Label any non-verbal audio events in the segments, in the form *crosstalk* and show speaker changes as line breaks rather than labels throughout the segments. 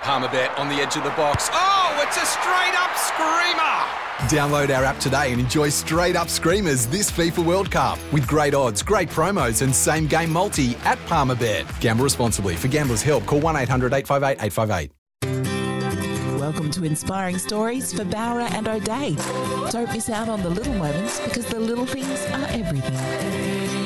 Palmerbet on the edge of the box. Oh, it's a straight up screamer!
Download our app today and enjoy straight up screamers this FIFA World Cup with great odds, great promos, and same game multi at Palmerbet. Gamble responsibly. For gamblers' help, call 1 800 858 858.
Welcome to Inspiring Stories for Bowra and O'Dea. Don't miss out on the little moments because the little things are everything.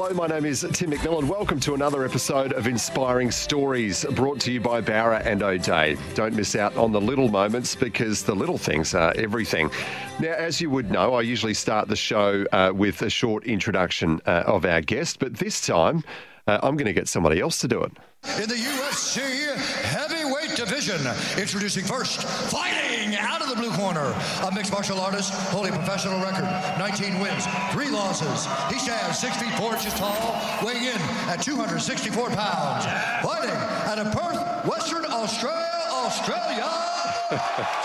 Hello, my name is Tim McMillan. Welcome to another episode of Inspiring Stories brought to you by Bowra and O'Dea. Don't miss out on the little moments because the little things are everything. Now, as you would know, I usually start the show uh, with a short introduction uh, of our guest, but this time uh, I'm going to get somebody else to do it.
In the UFC heavyweight division, introducing first, fighting out of the blue corner, a mixed martial artist holding professional record, 19 wins, three losses. He stands 6 feet 4 inches tall, weighing in at 264 pounds. Fighting out of Perth, Western Australia, Australia, *laughs*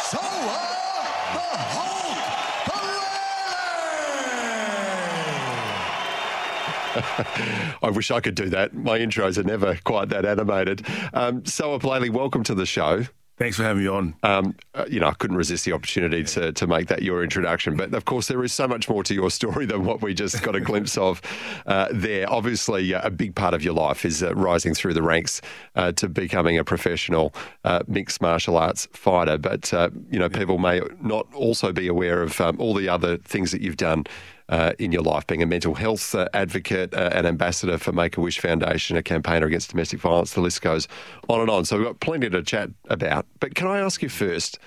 *laughs*
I wish I could do that. My intros are never quite that animated. Um, Soa Palelei, welcome to the show.
Thanks for having me on.
Um, uh, you know, I couldn't resist the opportunity to, to make that your introduction. But of course, there is so much more to your story than what we just got a *laughs* glimpse of uh, there. Obviously, uh, a big part of your life is uh, rising through the ranks uh, to becoming a professional uh, mixed martial arts fighter. But, you know, people may not also be aware of um, all the other things that you've done uh, in your life, being a mental health uh, advocate, uh, an ambassador for Make a Wish Foundation, a campaigner against domestic violence. The list goes on and on. So we've got plenty to chat about. But can I ask you first,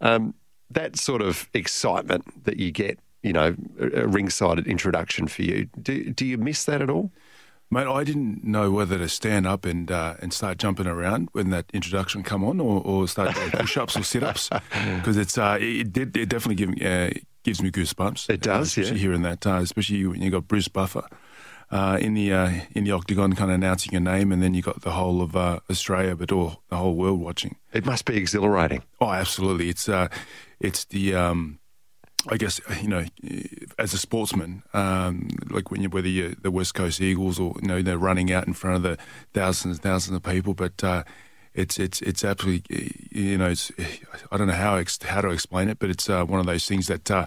um, that sort of excitement that you get, you know, a ringside introduction for you, do, do you miss that at all?
Mate, I didn't know whether to stand up and uh, and start jumping around when that introduction come on, or, or start push-ups or sit-ups, *laughs* because it's uh, it, did it definitely give me uh, gives me goosebumps.
It does,
especially
yeah.
Hearing that, uh, especially when you got Bruce Buffer uh, in the uh, in the octagon, kind of announcing your name, and then you got the whole of uh, Australia, but all the whole world watching.
It must be exhilarating.
Oh, absolutely! It's uh, it's the um, I guess you know, as a sportsman, um, like when you whether you're the West Coast Eagles or you know they're running out in front of the thousands and thousands of people, but uh, it's it's it's absolutely you know it's I don't know how how to explain it, but it's uh, one of those things that uh,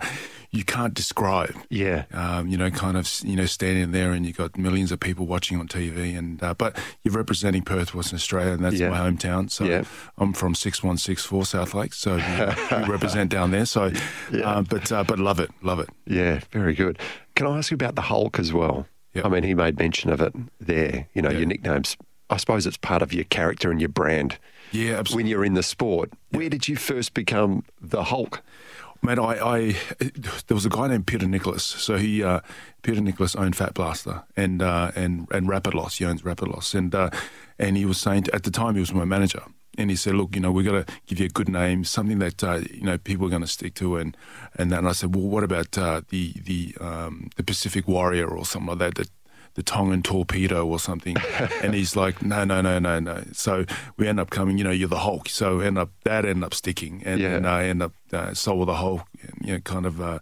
you can't describe.
Yeah,
um, you know, kind of you know standing there and you've got millions of people watching on TV, and uh, but you're representing Perth, Western Australia, and that's
yeah.
my hometown. So
yeah.
I'm from six one six four South Lakes, so we, we *laughs* represent down there. So,
yeah.
Uh, but uh, but love it, love it.
Yeah, very good. Can I ask you about the Hulk as well?
Yep.
I mean, he made mention of it there. You know,
Yeah.
your nicknames. I suppose it's part of your character and your brand
Yeah, absolutely.
when you're in the sport. Where did you first become the Hulk?
Mate, I, I there was a guy named Peter Nicholas. So he uh, Peter Nicholas owned Fat Blaster and uh, and and Rapid Loss. He owns Rapid Loss, and uh, and he was saying to, at the time he was my manager, and he said, look, you know, we've got to give you a good name, something that uh, you know people are going to stick to, and and then I said, well, what about uh, the the um, the Pacific Warrior or something like that? that the Tongan torpedo or something. and he's like, no, no, no, no, no. So we end up coming, you know, you're the Hulk. So end up that ended up sticking, and,
Yeah.
and I end up uh, Soul the Hulk. And, you know, kind of, uh,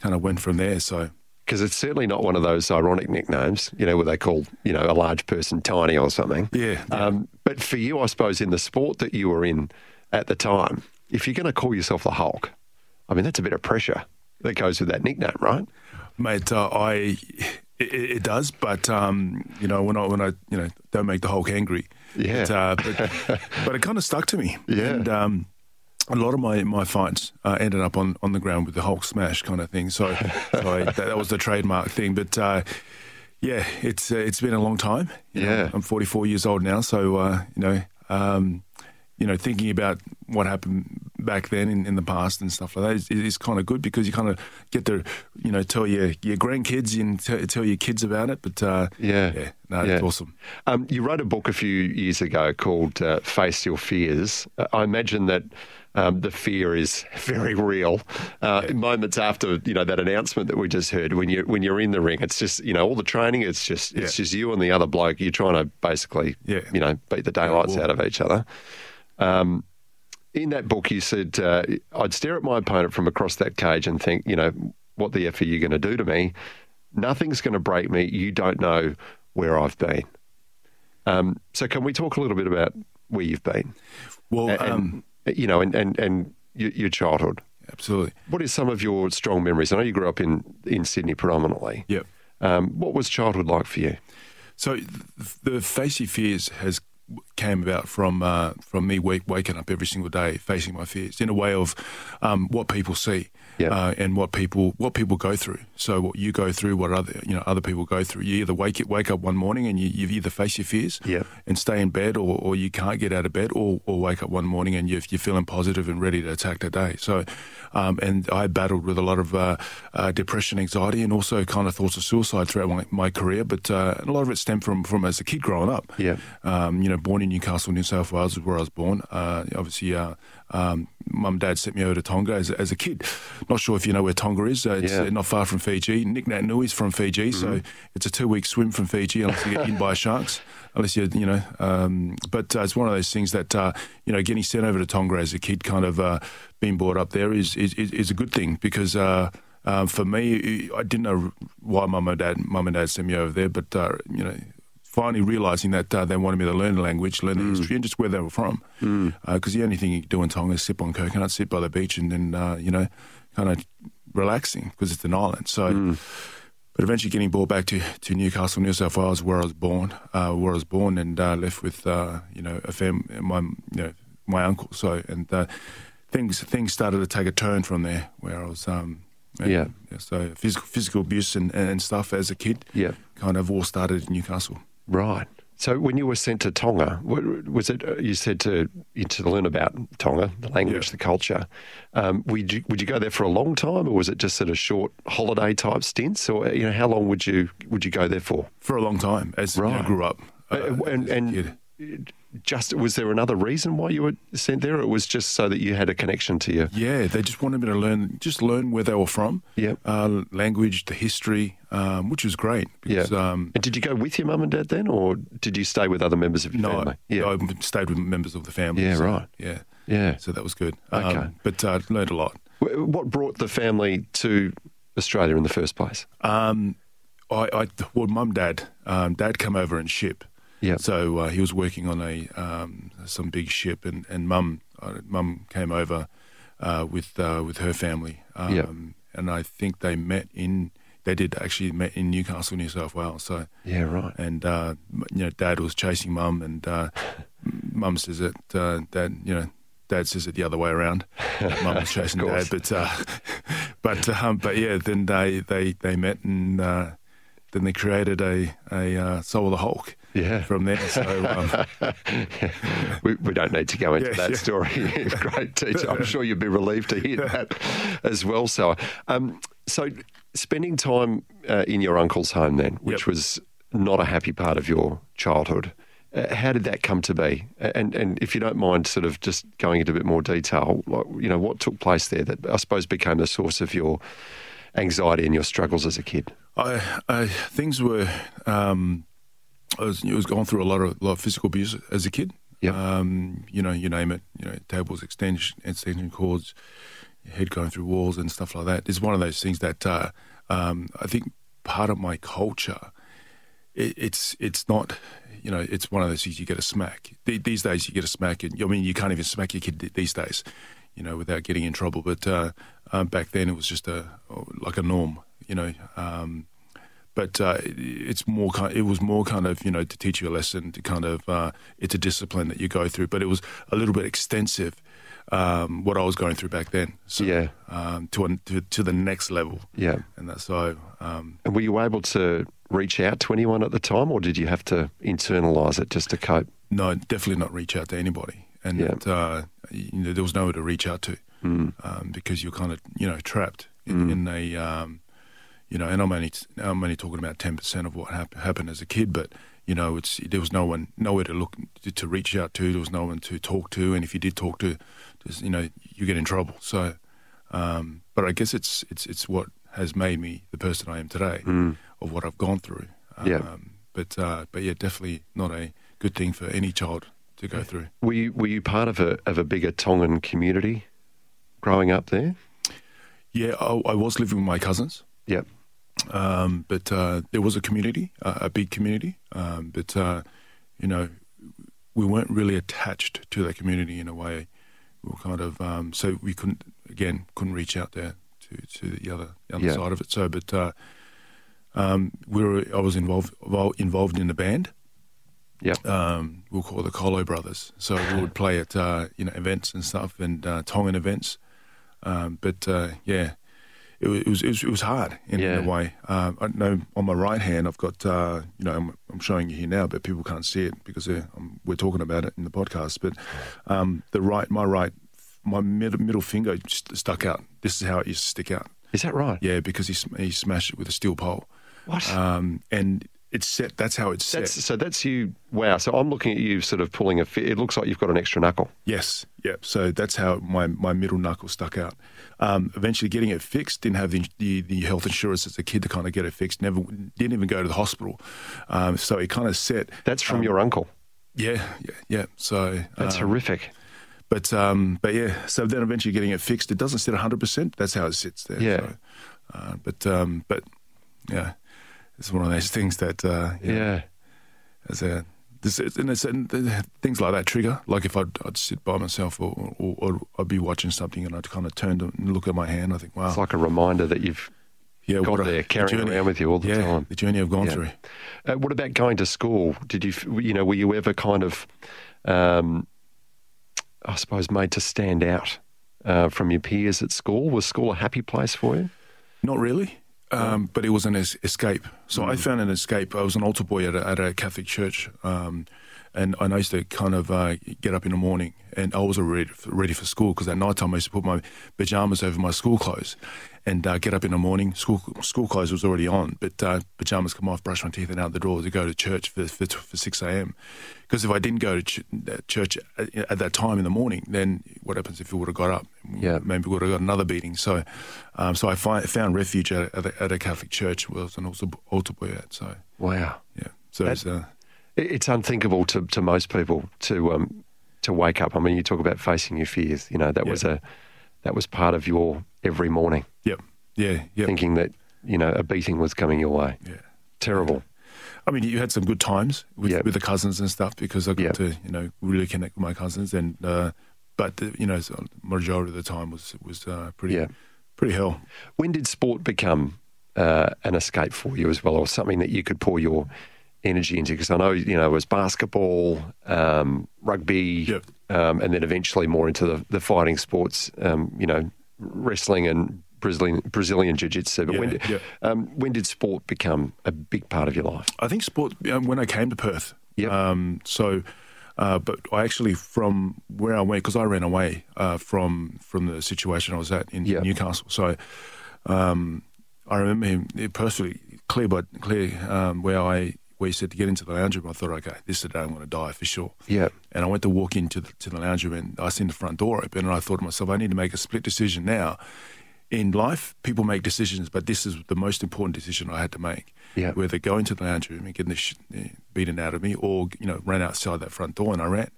kind of went from there. So
Because it's certainly not one of those ironic nicknames, you know, where they call, you know, a large person tiny or something.
yeah, yeah.
Um, but for you, I suppose, in the sport that you were in at the time, if you're going to call yourself the Hulk, I mean, that's a bit of pressure that goes with that nickname, right?
mate, uh, I. It, it does, but um, you know when I when I you know don't make the Hulk angry,
Yeah.
But, uh, but, *laughs* but it kind of stuck to me.
Yeah.
And um, a lot of my, my fights uh, ended up on, on the ground with the Hulk smash kind of thing. So, so I, that, that was the trademark thing. But uh, yeah, it's uh, it's been a long time. You know,
Yeah.
I'm 44 years old now, so uh, you know. Um, you know, thinking about what happened back then in, in the past and stuff like that is, is kind of good because you kind of get to you know tell your your grandkids and t- tell your kids about it. But uh,
Yeah.
yeah, no,
Yeah.
it's awesome.
Um, you wrote a book a few years ago called uh, Face Your Fears. Uh, I imagine that um, the fear is *laughs* very real. Uh, Moments after you know that announcement that we just heard, when you when you're in the ring, it's just you know all the training. It's just it's
Yeah.
just you and the other bloke. You're trying to basically
Yeah.
you know beat the daylights out of each other. Um, in that book, you said uh, I'd stare at my opponent from across that cage and think, you know, what the f are you going to do to me? Nothing's going to break me. You don't know where I've been. Um, so, can we talk a little bit about where you've been?
Well,
and,
um,
you know, and and and your, your childhood.
absolutely.
What is some of your strong memories? I know you grew up in in Sydney predominantly.
Yep.
Um, what was childhood like for you?
So the face your fears has came about from uh, from me waking up every single day facing my fears in a way of um, what people see
Yeah.
uh, and what people what people go through. So what you go through, what other you know other people go through. You either wake it, wake up one morning and you, you either face your fears
Yeah.
and stay in bed, or, or you can't get out of bed, or, or wake up one morning and you're, you're feeling positive and ready to attack the day. So, um, and I battled with a lot of uh, uh, depression, anxiety, and also kind of thoughts of suicide throughout my, my career. But uh, a lot of it stemmed from from as a kid growing up.
Yeah.
Um, you know, born in Newcastle, New South Wales, is where I was born. Uh, obviously, uh, um, mum and dad sent me over to Tonga as, as a kid. Not sure if you know where Tonga is. Uh, it's
Yeah.
uh, not far from Fiji. Nick Nat is from Fiji, so it's a two week swim from Fiji unless you get eaten by sharks. Unless you, you know, um, but uh, it's one of those things that uh, you know, getting sent over to Tonga as a kid, kind of uh, being brought up there, is is, is is a good thing because. Uh, um, for me, I didn't know why mum and dad, mum and dad sent me over there, but uh, you know, finally realizing that uh, they wanted me to learn the language, learn the history, and just where they were from. Because the only thing you can do in Tonga is sip on coconut, sit by the beach, and then uh, you know, kind of relaxing because it's an island. So. But eventually, getting brought back to, to Newcastle, New South Wales, where I was born, uh, where I was born, and uh, left with uh, you know a fam, my you know my uncle. So and uh, things things started to take a turn from there, where I was um, and,
Yeah.
So physical physical abuse and, and stuff as a kid,
Yeah.
kind of all started in Newcastle.
Right. So when you were sent to Tonga, was it uh, you said to to learn about Tonga, the language,
Yeah.
the culture? Um, would you would you go there for a long time, or was it just sort of short holiday type stints, or you know how long would you would you go there for?
for a long time as you know,
Right.
grew up. uh,
and and. Just was there another reason why you were sent there? It was just so that you had a connection to you.
Yeah, they just wanted me to learn, just learn where they were from.
Yeah,
Uh, language, the history, um, which was great. Because,
yeah.
Um,
and did you go with your mum and dad then, or did you stay with other members of your
no,
family?
I, I stayed with members of the family.
Yeah,
so,
right.
Yeah.
Yeah.
So that was good.
Okay.
Um, but uh, learned a lot.
What brought the family to Australia in the first place?
Um, I, I well, mum, dad, um, dad come over in ship.
Yep.
So uh, he was working on a um, some big ship, and and mum, uh, mum came over uh, with uh, with her family. Um,
Yep.
And I think they met in. They did actually met in Newcastle, New South Wales. So
Yeah, right.
and uh, you know, dad was chasing mum, and uh, *laughs* mum says that uh, dad, you know, dad says it the other way around. mum was chasing *laughs* dad, but uh, *laughs* but um, but yeah, then they they they met and uh, then they created a a uh, Soul of the Hulk.
Yeah.
From there, so *laughs* um,
we, we don't need to go into
Yeah,
that
yeah.
story *laughs* in great detail. I'm sure you'd be relieved to hear that as well. So, um, so spending time uh, in your uncle's home then, which
Yep.
was not a happy part of your childhood. Uh, how did that come to be? And and if you don't mind, sort of just going into a bit more detail, like, you know, what took place there that I suppose became the source of your anxiety and your struggles as a kid.
I, I things were. Um, I was, I was going through a lot of lot of physical abuse as a kid.
Yep.
Um, you know, you name it. You know, tables, extension, extension cords, head going through walls and stuff like that. It's one of those things that uh, um, I think part of my culture. It, it's it's not. You know, it's one of those things you get a smack. These days, you get a smack. And, I mean, you can't even smack your kid these days. You know, without getting in trouble. But uh, um, back then, it was just a like a norm. You know. Um, but uh, it- it's more kind. It was more kind of you know to teach you a lesson. To kind of uh, it's a discipline that you go through, but it was a little bit extensive. Um, what I was going through back then, so,
Yeah.
um, to, an- to to the next level,
Yeah.
and that's so. Um,
And were you able to reach out to anyone at the time, or did you have to internalise it just to cope?
no, definitely not reach out to anybody. and
Yeah.
that, uh, you know, there was nowhere to reach out to um, because you're kind of you know trapped in, in a um, you know, and I'm only I'm only talking about ten percent of what hap- happened as a kid, but you know, it's there was no one nowhere to look to, reach out to. There was no one to talk to, and if you did talk to, just, you know, you get in trouble. So, um, but I guess it's it's it's what has made me the person I am today, of what I've gone through. Um,
Yeah.
But uh, but yeah, definitely not a good thing for any child to go through.
Were you, were you part of a, of a bigger Tongan community growing up there?
Yeah, I, I was living with my cousins.
Yep.
um, but uh, there was a community, uh, a big community, um, but uh, you know, we weren't really attached to that community in a way. We were kind of um, so we couldn't again couldn't reach out there to, to the other the other
Yeah.
side of it. So, but uh, um, we were I was involved involved in the band.
Yeah.
Um, we'll call it the Colo Brothers. So we would *laughs* play at uh, you know events and stuff and uh, Tongan events. Um, but uh, yeah, it was, it was it was it was hard in,
Yeah.
in a way. Um, I know on my right hand I've got uh, you know I'm, I'm showing you here now, but people can't see it because uh, um, we're talking about it in the podcast. But um, the right, my right, my middle, middle finger just stuck out. This is how it used to stick out.
Is that right?
Yeah, because he sm- he smashed it with a steel pole.
What?
Um, and it's set. That's how it's set.
That's, so that's you. Wow. So I'm looking at you sort of pulling a. It looks like you've got an extra knuckle.
Yes, yeah. So that's how my, my middle knuckle stuck out. Um, eventually, getting it fixed. Didn't have the, the the health insurance as a kid to kind of get it fixed. Never didn't even go to the hospital. Um, so it kind of set.
That's from your uncle.
Yeah, yeah, yeah. So
That's
um,
horrific.
But um, but yeah. So then eventually getting it fixed. It doesn't sit 100. percent That's how it sits there.
Yeah.
So, uh, but um, but yeah, it's one of those things that uh,
Yeah.
as a this, and it's, and things like that trigger. Like if I'd, I'd sit by myself or, or, or I'd be watching something and I'd kind of turn to and look at my hand. I think, wow,
It's like a reminder that you've
yeah,
got
a-
there,
the
carrying
journey-
around with you all the
yeah,
time.
The journey I've gone
Yeah.
through.
Uh, what about going to school? Did you, you know, were you ever kind of, um, I suppose, made to stand out uh, from your peers at school? Was school a happy place for you?
Not really, um, but it was an es- escape. So
Mm.
I found an escape. I was an altar boy at a, at a Catholic church, um, and I used to kind of uh, get up in the morning, and I was already ready for school because at night time I used to put my pajamas over my school clothes, and uh, get up in the morning. School school clothes was already on, but uh, pajamas come off, brush my teeth, and out the door to go to church for for, for six a.m. Because if I didn't go to ch- church at, at that time in the morning, then what happens if you would have got up?
Yeah.
maybe would have got another beating. So, um, so I find, found refuge at, at, a, at a Catholic church where I was an altar, altar boy at. So,
Wow.
yeah. So it's, uh,
It's unthinkable to, to most people to um, to wake up. I mean, you talk about facing your fears. You know, that
Yeah.
was a that was part of your every morning,
yep, yeah, yeah,
thinking that you know a beating was coming your way.
yeah.
Terrible.
I mean, you had some good times with,
Yeah.
with the cousins and stuff because I got
Yeah.
to, you know, really connect with my cousins. And uh, but the, you know, majority of the time was was uh, pretty,
Yeah.
pretty hell.
When did sport become uh, an escape for you as well, or something that you could pour your energy into? Because I know you know it was basketball, um, rugby,
Yep.
um, and then eventually more into the, the fighting sports. Um, you know, wrestling and Brazilian Brazilian jiu jitsu. But when
Yeah,
did,
yeah.
um, when did sport become a big part of your life?
I think sport um, when I came to Perth.
Yep.
Um, so, uh, but I actually from where I went because I ran away uh, from from the situation I was at in
Yep.
Newcastle. So, um, I remember him perfectly clear, but clear um, where I where he said to get into the lounge room. I thought, okay, this is the day I'm going to die for sure.
Yeah.
And I went to walk into the, to the lounge room and I seen the front door open and I thought to myself, I need to make a split decision now. In life, people make decisions, but this is the most important decision I had to make.
Yeah.
Whether go into the lounge room and get the sh- eh, beaten out of me or, you know, ran outside that front door and I ran.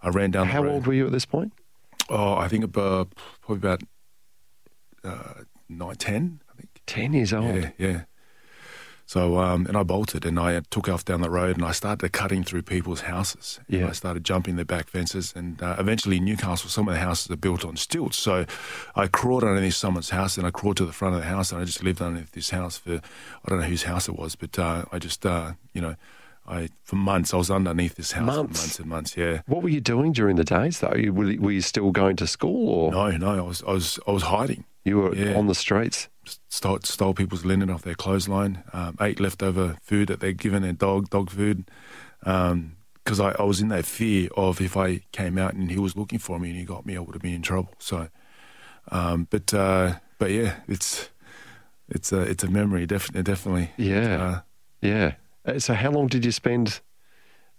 I ran down
How old were you at this point?
Oh, I think about, probably about uh, nine, 10, I think.
Ten years old.
Yeah, yeah. So, um, and I bolted and I took off down the road and I started cutting through people's houses.
Yeah.
I started jumping their back fences. And uh, eventually, Newcastle, some of the houses are built on stilts. So I crawled underneath someone's house and I crawled to the front of the house and I just lived underneath this house for, I don't know whose house it was, but uh, I just, uh, you know, I for months I was underneath this house
Months?
for months and months. Yeah.
What were you doing during the days though? You- Were, were you still going to school or
No, no, I was, I was, I was hiding.
you were
Yeah.
on the streets?
stole, stole people's linen off their clothesline, um, ate leftover food that they'd given their dog, dog food, um, because I, I was in that fear of if I came out and he was looking for me and he got me, I would have been in trouble. So, um, but uh, but yeah, it's it's a it's a memory, definitely, definitely.
Yeah,
Uh,
yeah. Uh, So how long did you spend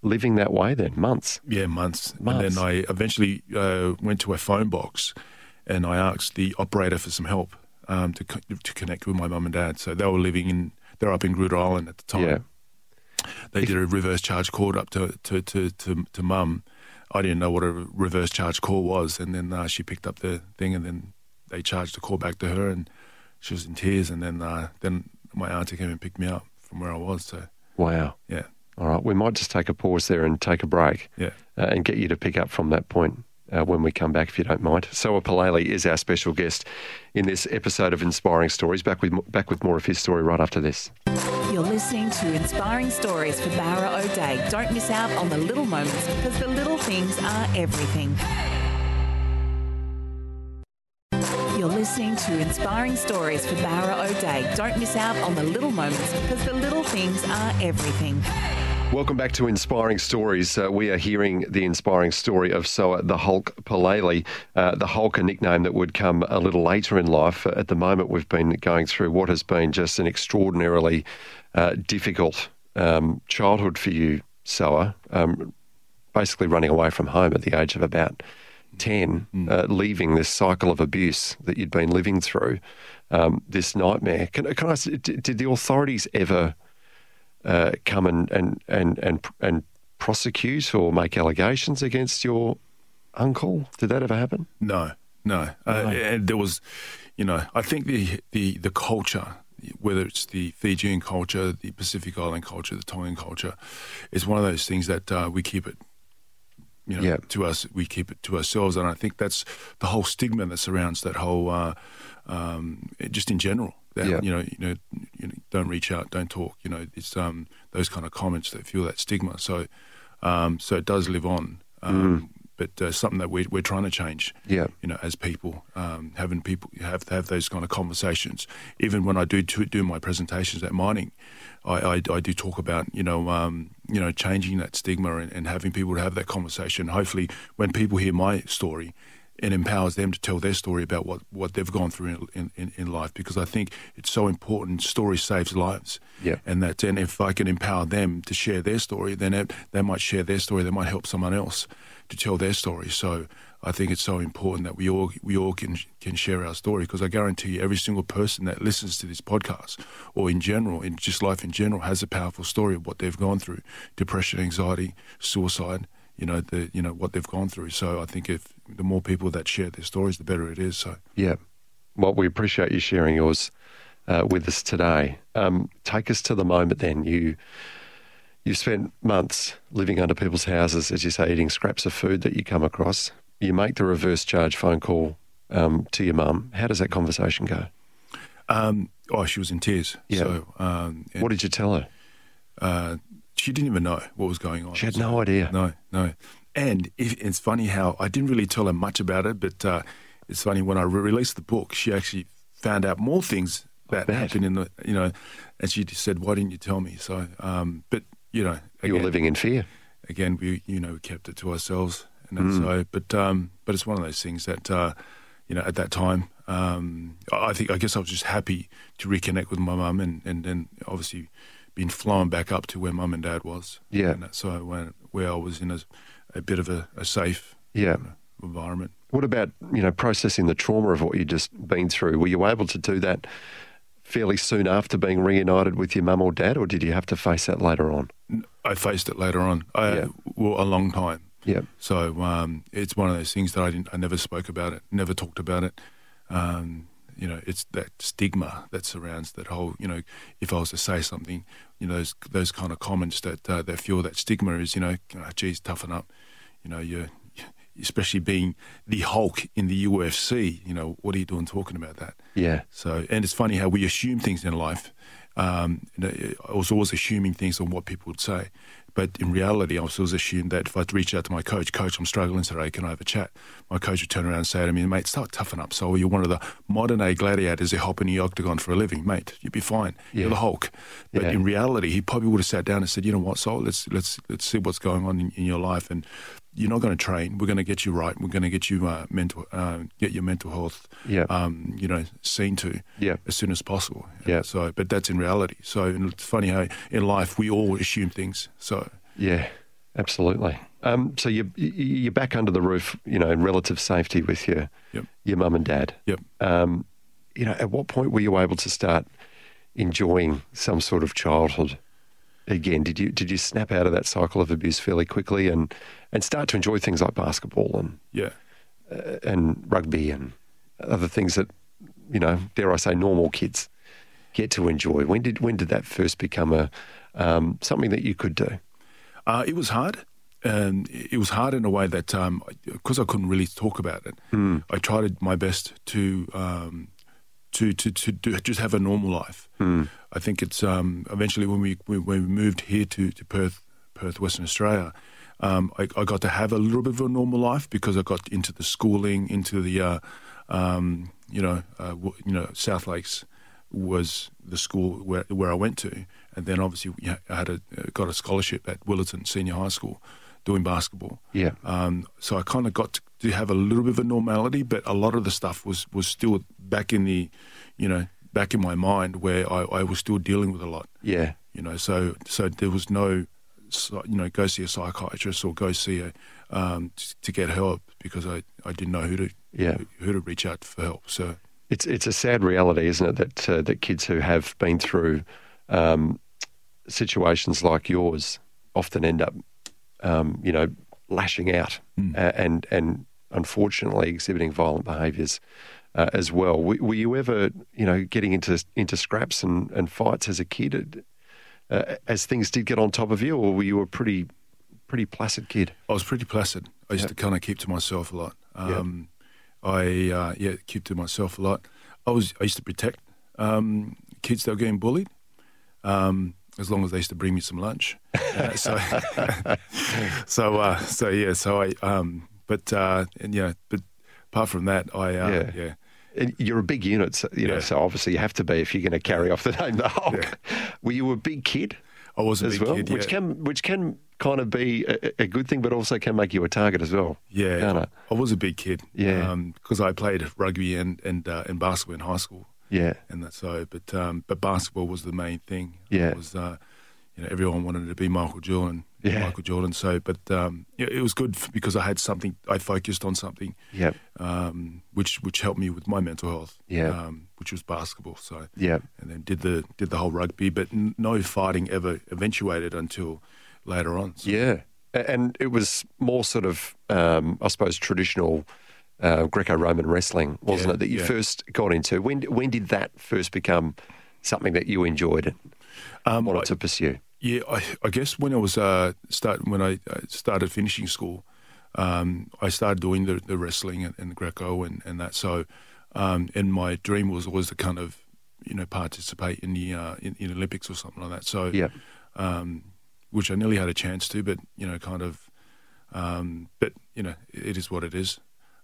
living that way then? Months.
Yeah, months.
Months.
And then I eventually uh, went to a phone box and I asked the operator for some help um, to, co- to connect with my mum and dad. So they were living in, they're up in Groote Eylandt at the time.
Yeah.
They did a reverse charge call up to, to, to, to, to mum. I didn't know what a reverse charge call was. And then uh, she picked up the thing and then they charged the call back to her and she was in tears. And then, uh, then my auntie came and picked me up from where I was. So,
Wow.
yeah,
All right. We might just take a pause there and take a break.
yeah.
uh, and get you to pick up from that point uh, when we come back, if you don't mind. Soa Palelei is our special guest in this episode of Inspiring Stories. Back with back with more of his story right after this.
You're listening to Inspiring Stories for Bowra O'Dea. Don't miss out on the little moments because the little things are everything. You're listening to Inspiring Stories for Bowra O'Dea. Don't miss out on the little moments because the little things are everything.
Welcome back to Inspiring Stories. Uh, we are hearing the inspiring story of Soa the Hulk Palelei, uh, the Hulk, a nickname that would come a little later in life. Uh, at the moment, we've been going through what has been just an extraordinarily uh, difficult um, childhood for you, Soa. Um, basically, running away from home at the age of about 10, uh, leaving this cycle of abuse that you'd been living through, um, this nightmare. Can, can I, did did the authorities ever uh, come and, and, and, and, and prosecute or make allegations against your uncle? Did that ever happen?
No, no. Uh, and there was, you know, I think the, the, the culture, whether it's the Fijian culture, the Pacific Island culture, the Tongan culture, is one of those things that uh, we keep it, you know,
Yeah.
to us. We keep it to ourselves, and I think that's the whole stigma that surrounds that whole, uh, um, just in general. That,
Yeah.
You know, you know, you know, don't reach out, don't talk. You know, it's um, those kind of comments that fuel that stigma. So, um, so it does live on. Um, But uh, something that we're, we're trying to change
Yeah.
you know, as people, um, having people have have those kind of conversations. Even when I do do my presentations at mining, I, I, I do talk about you know um, you know changing that stigma and, and having people have that conversation. Hopefully, when people hear my story, it empowers them to tell their story about what, what they've gone through in, in, in life because I think it's so important. Story saves lives.
Yeah.
And that, and if I can empower them to share their story, then it, they might share their story. They might help someone else to tell their story. So I think it's so important that we all we all can can share our story because I guarantee you, every single person that listens to this podcast or in general, in just life in general, has a powerful story of what they've gone through: depression, anxiety, suicide. You know, the you know what they've gone through. So I think if the more people that share their stories, the better it is. So.
Yeah. Well, we appreciate you sharing yours uh, with us today. Um, take us to the moment then. You you spent months living under people's houses, as you say, eating scraps of food that you come across. You make the reverse charge phone call um, to your mum. How does that conversation go?
Um, oh, she was in tears.
Yeah.
So, um,
What did you tell her?
uh, she didn't even know what was going on.
She had
So-
no idea.
No, no. And if, it's funny how I didn't really tell her much about it, but uh, it's funny when I re- released the book, she actually found out more things that happened in the, you know, and she just said, "Why didn't you tell me?" So, um, but you know,
You were living in fear.
again, we you know we kept it to ourselves, and
Mm.
so. But um, but it's one of those things that uh, you know at that time, um, I I think I guess I was just happy to reconnect with my mum, and and then obviously being flown back up to where mum and dad was.
Yeah.
and so when where I was in a, a bit of a, a safe
Yeah.
environment.
What about you know processing the trauma of what you just been through? Were you able to do that fairly soon after being reunited with your mum or dad, or did you have to face that later on?
I faced it later on. I,
Yeah.
well, a long time.
Yeah.
So um, it's one of those things that I didn't. I never spoke about it. Never talked about it. Um, you know, it's that stigma that surrounds that whole. You know, if I was to say something, you know, those those kind of comments that uh, that fuel that stigma is, you know, oh, geez, toughen up. You know, you're *laughs* especially being the Hulk in the UFC. You know, what are you doing talking about that?
Yeah.
So, and it's funny how we assume things in life. Um, know, I was always assuming things on what people would say, But in reality, I was always assumed that if I'd reach out to my coach, coach, I'm struggling today, can I have a chat? My coach would turn around and say to me, mate, start toughen up. So you're one of the modern day gladiators who hop in the octagon for a living, mate. You'd be fine. You're the Hulk. But
Yeah.
in reality, he probably would have sat down and said, you know what, Sol, let's let's let's see what's going on in, in your life, and you're not going to train. We're going to get you right. We're going to get you uh, mental, uh, get your mental health,
Yeah.
um, you know, seen to,
Yeah.
as soon as possible.
Yeah.
So, but that's in reality. So it's funny how in life we all assume things. So
Yeah, absolutely. Um, so you you- you're back under the roof, you know, in relative safety with your
Yep.
your mum and dad.
Yep.
Um, you know, at what point were you able to start enjoying some sort of childhood again? Did you did you snap out of that cycle of abuse fairly quickly and and start to enjoy things like basketball and
yeah.
and rugby and other things that you know, dare I say, normal kids get to enjoy? When did when did that first become a um, something that you could do?
Uh, it was hard. And it was hard in a way that, because I couldn't really talk about it, I tried my best to um, to to to do, just have a normal life. I think it's um, eventually when we when we moved here to, to Perth, Perth, Western Australia, um, I, I got to have a little bit of a normal life because I got into the schooling, into the uh, um, you know uh, you know South Lakes was the school where where I went to, and then obviously I had a got a scholarship at Willetton Senior High School, doing basketball.
Yeah.
Um, so I kind of got to, to have a little bit of a normality, but a lot of the stuff was was still back in the, you know, back in my mind where I, I was still dealing with a lot.
Yeah.
You know, so so there was no, you know, go see a psychiatrist or go see a um, to get help because I, I didn't know who to
Yeah.
who to reach out for help. So
It's it's a sad reality, isn't it, that uh, that kids who have been through um, situations like yours often end up, um, you know, lashing out a- and and unfortunately exhibiting violent behaviours uh, as well. Were, were you ever, you know, getting into into scraps and, and fights as a kid, uh, as things did get on top of you, or were you a pretty pretty placid kid?
I was pretty placid. I used to kind of keep to myself a lot. Um, I uh, yeah keep to myself a lot. I was I used to protect um, kids that were getting bullied. Um, as long as they used to bring me some lunch. *laughs* Uh, so *laughs* so uh, so yeah. So I um, but uh, and yeah, but apart from that, I uh,
Yeah.
yeah.
And you're a big unit, so, you know,
Yeah.
so obviously you have to be if you're going to carry off the *laughs* name the Hulk. Were you a big kid?
I was a
as
big
well,
kid,
which can which can kind of be a, a good thing, but also can make you a target as well.
Yeah,
can't?
I was a big kid.
Yeah.
because I played rugby and and uh, and basketball in high school.
Yeah,
and that's so. But um, but basketball was the main thing.
Yeah.
it was uh, you know everyone wanted to be Michael Jordan.
Yeah.
Michael Jordan. So, but um, it was good because I had something. I focused on something.
yeah,
Um, which which helped me with my mental health.
Yeah.
Um, which was basketball. So
yeah,
and then did the did the whole rugby, but n- no fighting ever eventuated until later on. So,
yeah. And it was more sort of, um, I suppose, traditional uh, Greco-Roman wrestling, wasn't
Yeah,
it? That you
yeah.
first got into. When when did that first become something that you enjoyed and
Um,
wanted
I-
to pursue?
Yeah, I, I guess when I was uh, start when I uh, started finishing school, um, I started doing the, the wrestling and, and Greco and, and that. So, um, and my dream was always to kind of you know participate in the uh, in, in Olympics or something like that. So,
Yeah.
um, which I nearly had a chance to, but you know, kind of, um, but you know, it is what it is.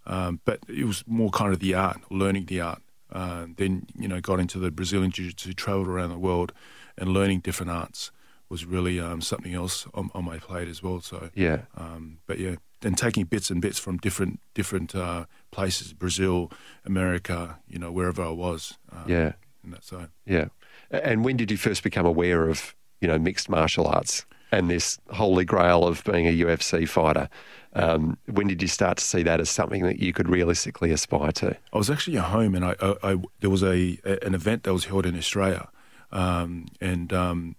Um, but it was more kind of the art, learning the art. Uh, then you know, got into the Brazilian Jiu-Jitsu, traveled around the world, and learning different arts was really um, something else on, on my plate as well. So
Yeah.
um, but yeah, and taking bits and bits from different different uh, places, Brazil, America, you know, wherever I was. Um,
Yeah.
and that's so.
Yeah. And when did you first become aware of, you know, mixed martial arts and this holy grail of being a UFC fighter? Um, when did you start to see that as something that you could realistically aspire to?
I was actually at home, and I, I, I there was a, a an event that was held in Australia, um, and um,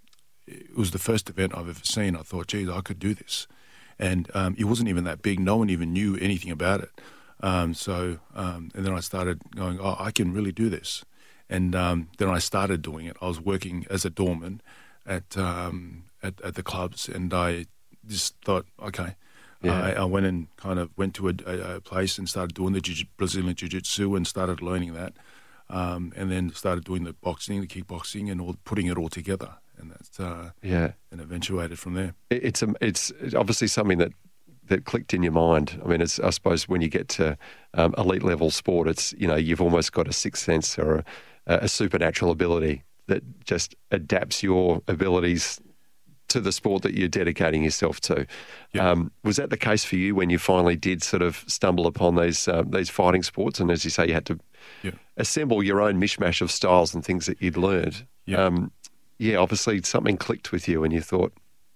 it was the first event I've ever seen. I thought, geez, I could do this, and um, it wasn't even that big. No one even knew anything about it. Um, so, um, and then I started going, oh, I can really do this, and um, then I started doing it. I was working as a doorman at um, at, at the clubs, and I just thought, okay.
Yeah.
I, I went and kind of went to a, a, a place and started doing the jiu- Brazilian jiu-jitsu and started learning that, um, and then started doing the boxing, the kickboxing, and all putting it all together. And that's uh,
Yeah.
and eventuated from there.
It- It's um, it's obviously something that that clicked in your mind. I mean, it's I suppose when you get to um, elite level sport, it's you know you've almost got a sixth sense or a, a supernatural ability that just adapts your abilities to the sport that you're dedicating yourself to.
Yeah.
Um, was that the case for you when you finally did sort of stumble upon these uh, these fighting sports? And as you say, you had to assemble your own mishmash of styles and things that you'd learned.
Yeah.
Um, yeah, obviously something clicked with you, and you thought,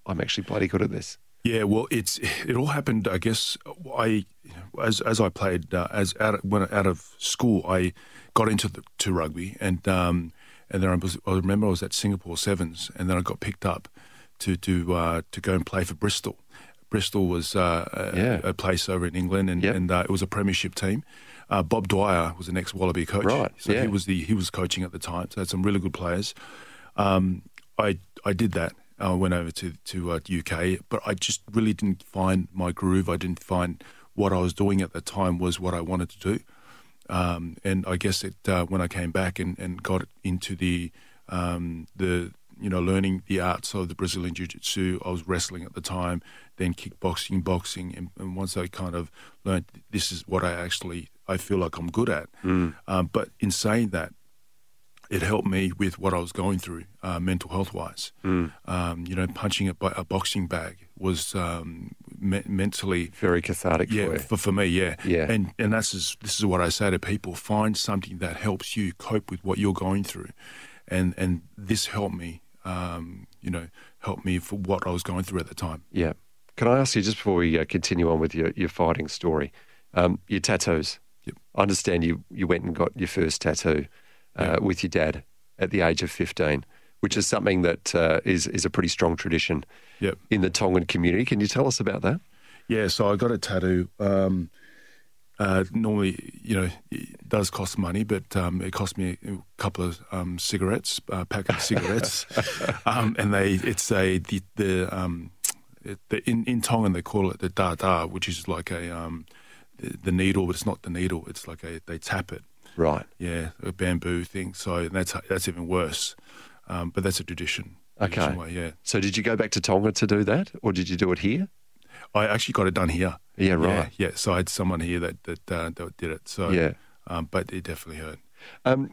"I'm actually bloody good at this."
Yeah, well, it's it all happened. I guess I, as as I played uh, as out when out of school, I got into the, to rugby, and um, and then I was I remember I was at Singapore Sevens, and then I got picked up to to uh, to go and play for Bristol. Bristol was uh, a,
Yeah.
a place over in England, and,
Yep.
and uh, it was a premiership team. Uh, Bob Dwyer was the ex Wallaby coach,
Right,
so
yeah.
he was the he was coaching at the time. So had some really good players. Um, I I did that. I went over to to uh, UK, but I just really didn't find my groove. I didn't find what I was doing at the time was what I wanted to do. Um, and I guess it uh, when I came back and, and got into the um, the you know learning the arts of the Brazilian Jiu Jitsu. I was wrestling at the time, then kickboxing, boxing, and, and once I kind of learned this is what I actually I feel like I'm good at. Um, but in saying that, it helped me with what I was going through, uh, mental health wise. Um, you know, punching a, a boxing bag was um, me- mentally
Very cathartic
yeah,
for
for, for me, yeah,
Yeah.
and and that's just, this is what I say to people: find something that helps you cope with what you're going through, and and this helped me, um, you know, helped me for what I was going through at the time.
Yeah. Can I ask you just before we uh, continue on with your, your fighting story, um, your tattoos?
Yep.
I understand you, you went and got your first tattoo uh, with your dad at the age of 15, which is something that uh, is is a pretty strong tradition
Yep.
in the Tongan community. Can you tell us about that?
Yeah, so I got a tattoo. Um, uh, normally, you know, it does cost money, but um, it cost me a couple of um, cigarettes, uh, pack of cigarettes, *laughs* um, and they it's a the the, um, it, the in in Tongan they call it the da da, which is like a um, the, the needle, but it's not the needle. It's like a they tap it.
Right.
Yeah, a bamboo thing. So that's that's even worse. Um, but that's a tradition.
Okay.
way, yeah.
So did you go back to Tonga to do that, or did you do it here?
I actually got it done here.
Yeah, right.
Yeah, so I had someone here that that, uh, that did it. So
Yeah.
um, but it definitely hurt.
Um,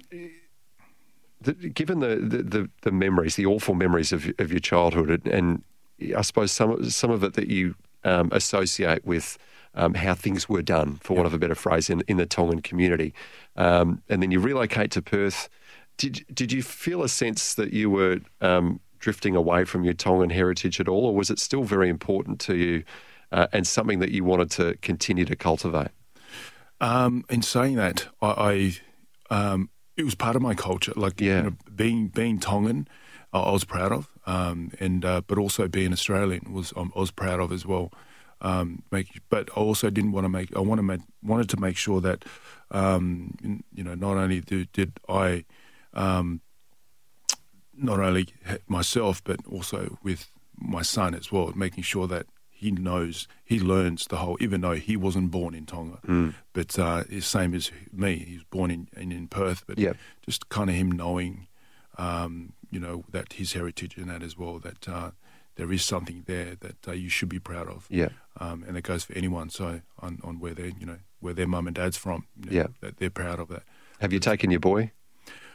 the, given the, the, the, the memories, the awful memories of, of your childhood, and, and I suppose some of- some of it that you um, associate with um, how things were done, for want of a better phrase, in, in the Tongan community, um, and then you relocate to Perth. Did did you feel a sense that you were um, drifting away from your Tongan heritage at all, or was it still very important to you uh, and something that you wanted to continue to cultivate?
Um, in saying that, I, I um, it was part of my culture. Like
Yeah.
you know, being being Tongan, I I was proud of, um, and uh, but also being Australian was um, I was proud of as well. Um, make, but I also didn't want to make. I want to make, wanted to make sure that um, you know not only do, did I um, not only myself but also with my son as well, making sure that he knows he learns the whole. Even though he wasn't born in Tonga, but uh, the same as me, he was born in in, in Perth. But
Yep.
just kind of him knowing, um, you know, that his heritage and that as well. That uh, there is something there that uh, you should be proud of.
Yeah.
Um, and it goes for anyone. So on, on where they, you know, where their mum and dad's from. you know,
Yeah.
That they're proud of that.
Have you taken your boy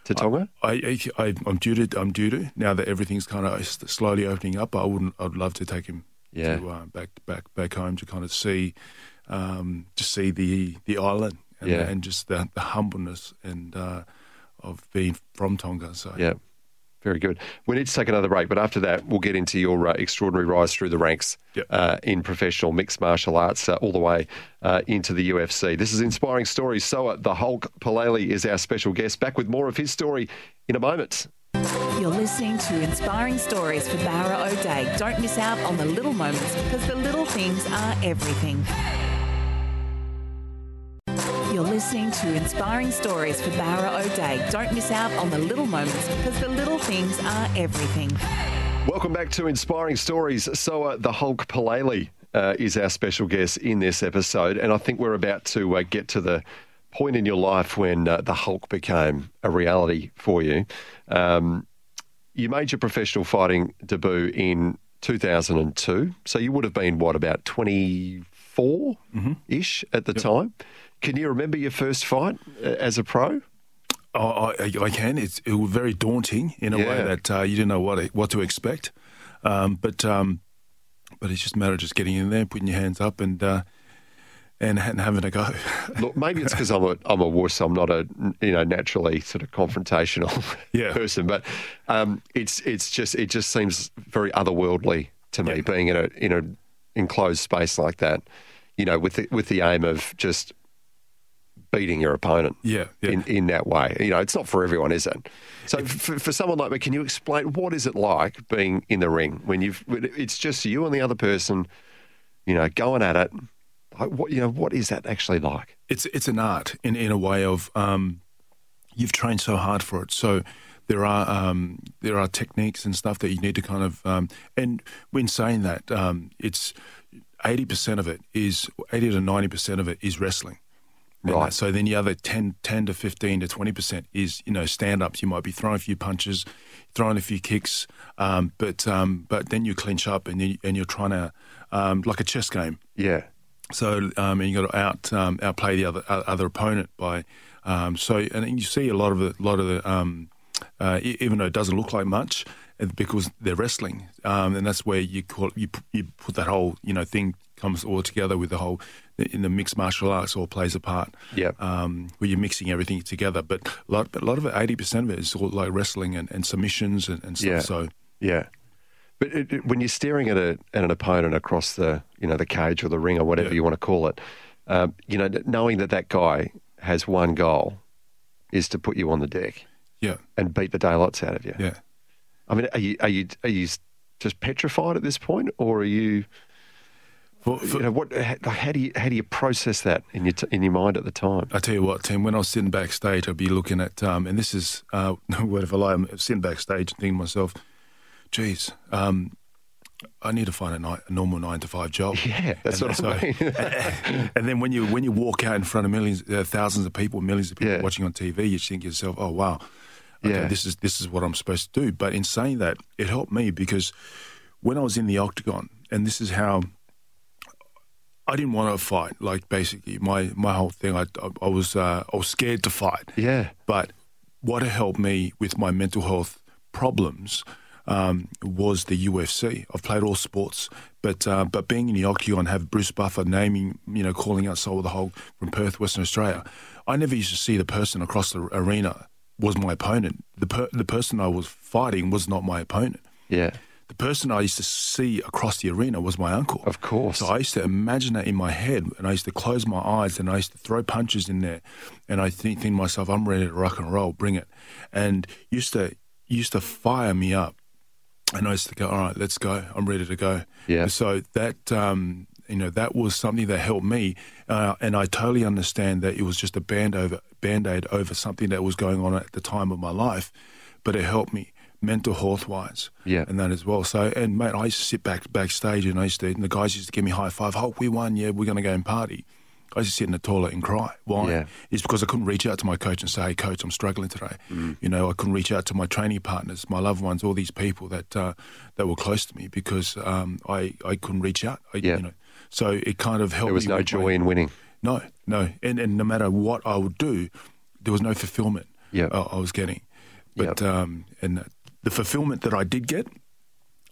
to Tonga?
I, I, I'm due to. I'm due to now that everything's kind of slowly opening up. I wouldn't. I'd love to take him
Yeah.
to, uh, back back back home to kind of see, um, to see the the island and,
Yeah.
and just the, the humbleness and uh, of being from Tonga. So
Yeah, very good. We need to take another break, but after that, we'll get into your uh, extraordinary rise through the ranks
Yep.
uh, in professional mixed martial arts, uh, all the way uh, into the UFC. This is inspiring stories. So, uh, the Hulk Palelei is our special guest. Back with more of his story in a moment.
You're listening to Inspiring Stories for Bowra O'Dea. Don't miss out on the little moments because the little things are everything. You're listening to Inspiring Stories for Bowra O'Dea. Don't miss out on the little moments because the little things are everything.
Welcome back to Inspiring Stories. So, uh, the Hulk Palelei uh, is our special guest in this episode, and I think we're about to uh, get to the point in your life when uh, the Hulk became a reality for you. Um, you made your professional fighting debut in 2002. So you would have been, what, about 24 ish at the time? Can you remember your first fight uh, as a pro?
Oh, I, I can. It's it was very daunting in a way that uh, you didn't know what what to expect. Um, but um, but it's just a matter of just getting in there, putting your hands up, and uh, and, and having a go. *laughs*
Look, maybe it's because I'm a I'm a wuss. I'm not a you know naturally sort of confrontational *laughs*
Yeah.
person, but um, it's it's just it just seems very otherworldly to me
Yeah.
being in a in a enclosed space like that. You know, with the, with the aim of just beating your opponent.
Yeah, yeah.
In, in that way, you know, it's not for everyone, is it? So, for, for someone like me, can you explain what is it like being in the ring when you've it's just you and the other person, you know, going at it? Like, what you know, what is that actually like?
it's it's an art in in a way of um, you've trained so hard for it. So there are um, there are techniques and stuff that you need to kind of um, and when saying that, um, it's eighty percent of it is eighty to ninety percent of it is wrestling.
Right.
So then the other 10, 10 to fifteen to twenty percent is you know stand ups. You might be throwing a few punches, throwing a few kicks, um, but um, but then you clinch up and you, and you're trying to um, like a chess game.
Yeah,
So um, and you got to out um, outplay the other uh, other opponent by um, so and you see a lot of the lot of the um, uh, even though it doesn't look like much because they're wrestling um, and that's where you call you you put that whole you know thing comes all together with the whole in the mixed martial arts all plays a part.
Yep.
Um, where you're mixing everything together, but a lot, but a lot of it, eighty percent of it is all like wrestling and, and submissions and, and stuff.
Yeah.
So
yeah. But it, it- when you're staring at, a, at an opponent across the you know the cage or the ring or whatever
Yeah.
you want to call it, um, you know, knowing that that guy has one goal is to put you on the deck
yeah,
and beat the daylights out of you.
yeah.
I mean, are you are you are you just petrified at this point, or are you?
For, for,
you know, what? How, how do you how do you process that in your t- in your mind at the time?
I tell you what, Tim. When I was sitting backstage, I'd be looking at, um, and this is uh, *laughs* no word of a lie. I'm sitting backstage and thinking to myself, "Geez, um, I need to find a, a normal nine to five job." *laughs*
Yeah, that's
and,
what
so-
I mean. *laughs*
and then when you when you walk out in front of millions, uh, thousands of people, millions of people
Yeah.
watching on TV, you think to yourself, "Oh wow, okay,
Yeah.
this is this is what I'm supposed to do." But in saying that, it helped me because when I was in the octagon, and this is how I didn't want to fight. Like basically, my my whole thing, I I, I was uh, I was scared to fight.
Yeah.
But what helped me with my mental health problems um, was the UFC. I've played all sports, but uh, but being in the octagon, have Bruce Buffer naming, you know, calling out Soa of the Hulk from Perth, Western Australia. I never used to see the person across the arena was my opponent. The per- the person I was fighting was not my opponent.
Yeah,
The person I used to see across the arena was my uncle.
Of course.
So I used to imagine that in my head, and I used to close my eyes, and I used to throw punches in there, and I think, think to myself, "I'm ready to rock and roll, bring it," and used to used to fire me up, and I used to go, "All right, let's go. I'm ready to go."
Yeah.
So that um, you know that was something that helped me, uh, and I totally understand that it was just a band over band aid over something that was going on at the time of my life, but it helped me mental health wise,
Yeah.
and that as well. So, and mate, I used to sit back backstage, and I used to, and the guys used to give me high five. Hulk, we won. Yeah, we're going to go and party. I used to sit in the toilet and cry. Why?
Yeah.
It's because I couldn't reach out to my coach and say, "Hey, coach, I'm struggling today."
Mm.
You know, I couldn't reach out to my training partners, my loved ones, all these people that uh, that were close to me because um, I I couldn't reach out. I,
Yeah.
You know, so it kind of helped.
there was
me
no joy
my-
in winning.
no, no, and and no matter what I would do, there was no fulfillment.
Yeah.
I, I was getting, but
Yep.
um, and the fulfillment that I did get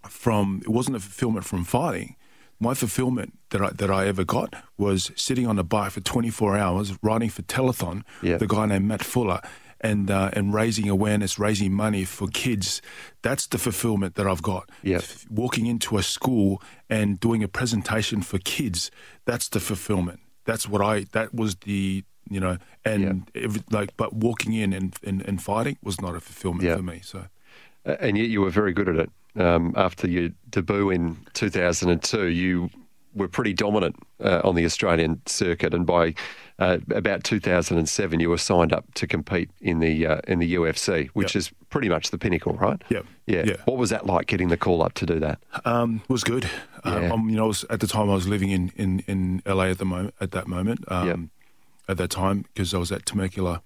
from it wasn't a fulfillment from fighting. My fulfillment that I that I ever got was sitting on a bike for 24 hours, riding for Telethon,
Yeah.
the guy named Matt Fuller, and uh, and raising awareness, raising money for kids. That's the fulfillment that I've got.
Yeah.
F- Walking into a school and doing a presentation for kids. That's the fulfillment. That's what I. That was the you know and every, like but walking in and, and and fighting was not a fulfillment
Yeah.
for me. So.
And yet you were very good at it. Um, after your debut in 2002, you were pretty dominant uh, on the Australian circuit, and by uh, about 2007, you were signed up to compete in the uh, in the UFC, which
Yep.
is pretty much the pinnacle, right?
Yep.
Yeah.
Yeah.
What was that like getting the call up to do that?
Um, was good.
Yeah.
Um, um, you know, I was, at the time I was living in, in, in LA at the moment. At that moment, um,
Yep.
at that time, because I was at Temecula,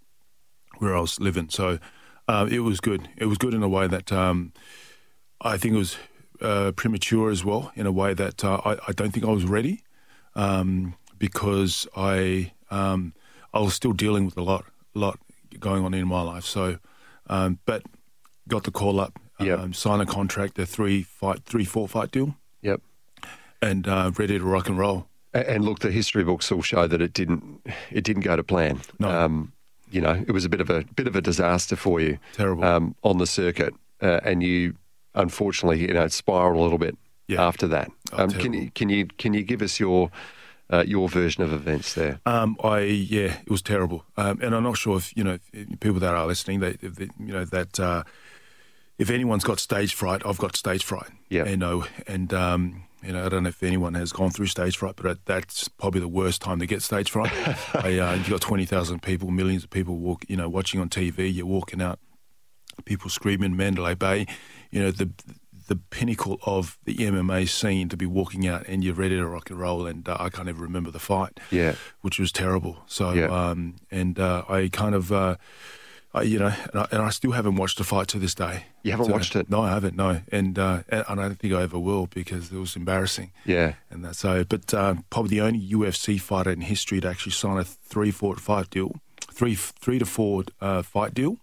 where I was living. So, Uh, it was good. It was good in a way that um, I think it was uh, premature as well, in a way that uh, I, I, don't think I was ready um, because I um, I was still dealing with a lot lot going on in my life. So, um, but got the call up,
Yep.
um, sign a contract, a three fight, three four fight deal,
Yep.
and uh, ready to rock and roll.
And look, the history books all show that it didn't it didn't go to plan.
No.
Um, you know, it was a bit of a bit of a disaster for you.
Terrible.
um, on the circuit, uh, and you unfortunately you know spiraled a little bit
Yeah.
after that.
Oh,
Um, can you can you can you give us your uh, your version of events there?
Um, I yeah, it was terrible, um, and I'm not sure if you know if people that are listening, they, they you know that uh, if anyone's got stage fright, I've got stage fright.
Yeah.
you know, and um, you know, I don't know if anyone has gone through stage fright, but that's probably the worst time to get stage fright. *laughs* I, uh, you've got twenty thousand people, millions of people walk, you know, watching on TV. You're walking out, people screaming Mandalay Bay, you know the the pinnacle of the MMA scene to be walking out and you're ready to rock and roll. And uh, I can't even remember the fight,
Yeah.
which was terrible. So
Yeah.
um, and uh, I kind of. I, you know, and I, and I still haven't watched the fight to this day.
You haven't
So-
watched it?
No, I haven't. No, and uh, and I don't think I ever will because it was embarrassing.
Yeah.
And that's so, but uh, probably the only UFC fighter in history to actually sign a three, four, fight deal, three, three to four uh, fight deal,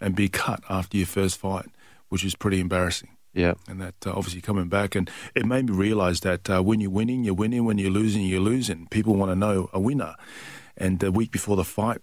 and be cut after your first fight, which is pretty embarrassing.
Yeah.
And that uh, obviously coming back, and it made me realise that uh, when you're winning, you're winning. When you're losing, you're losing. People want to know a winner. And the week before the fight,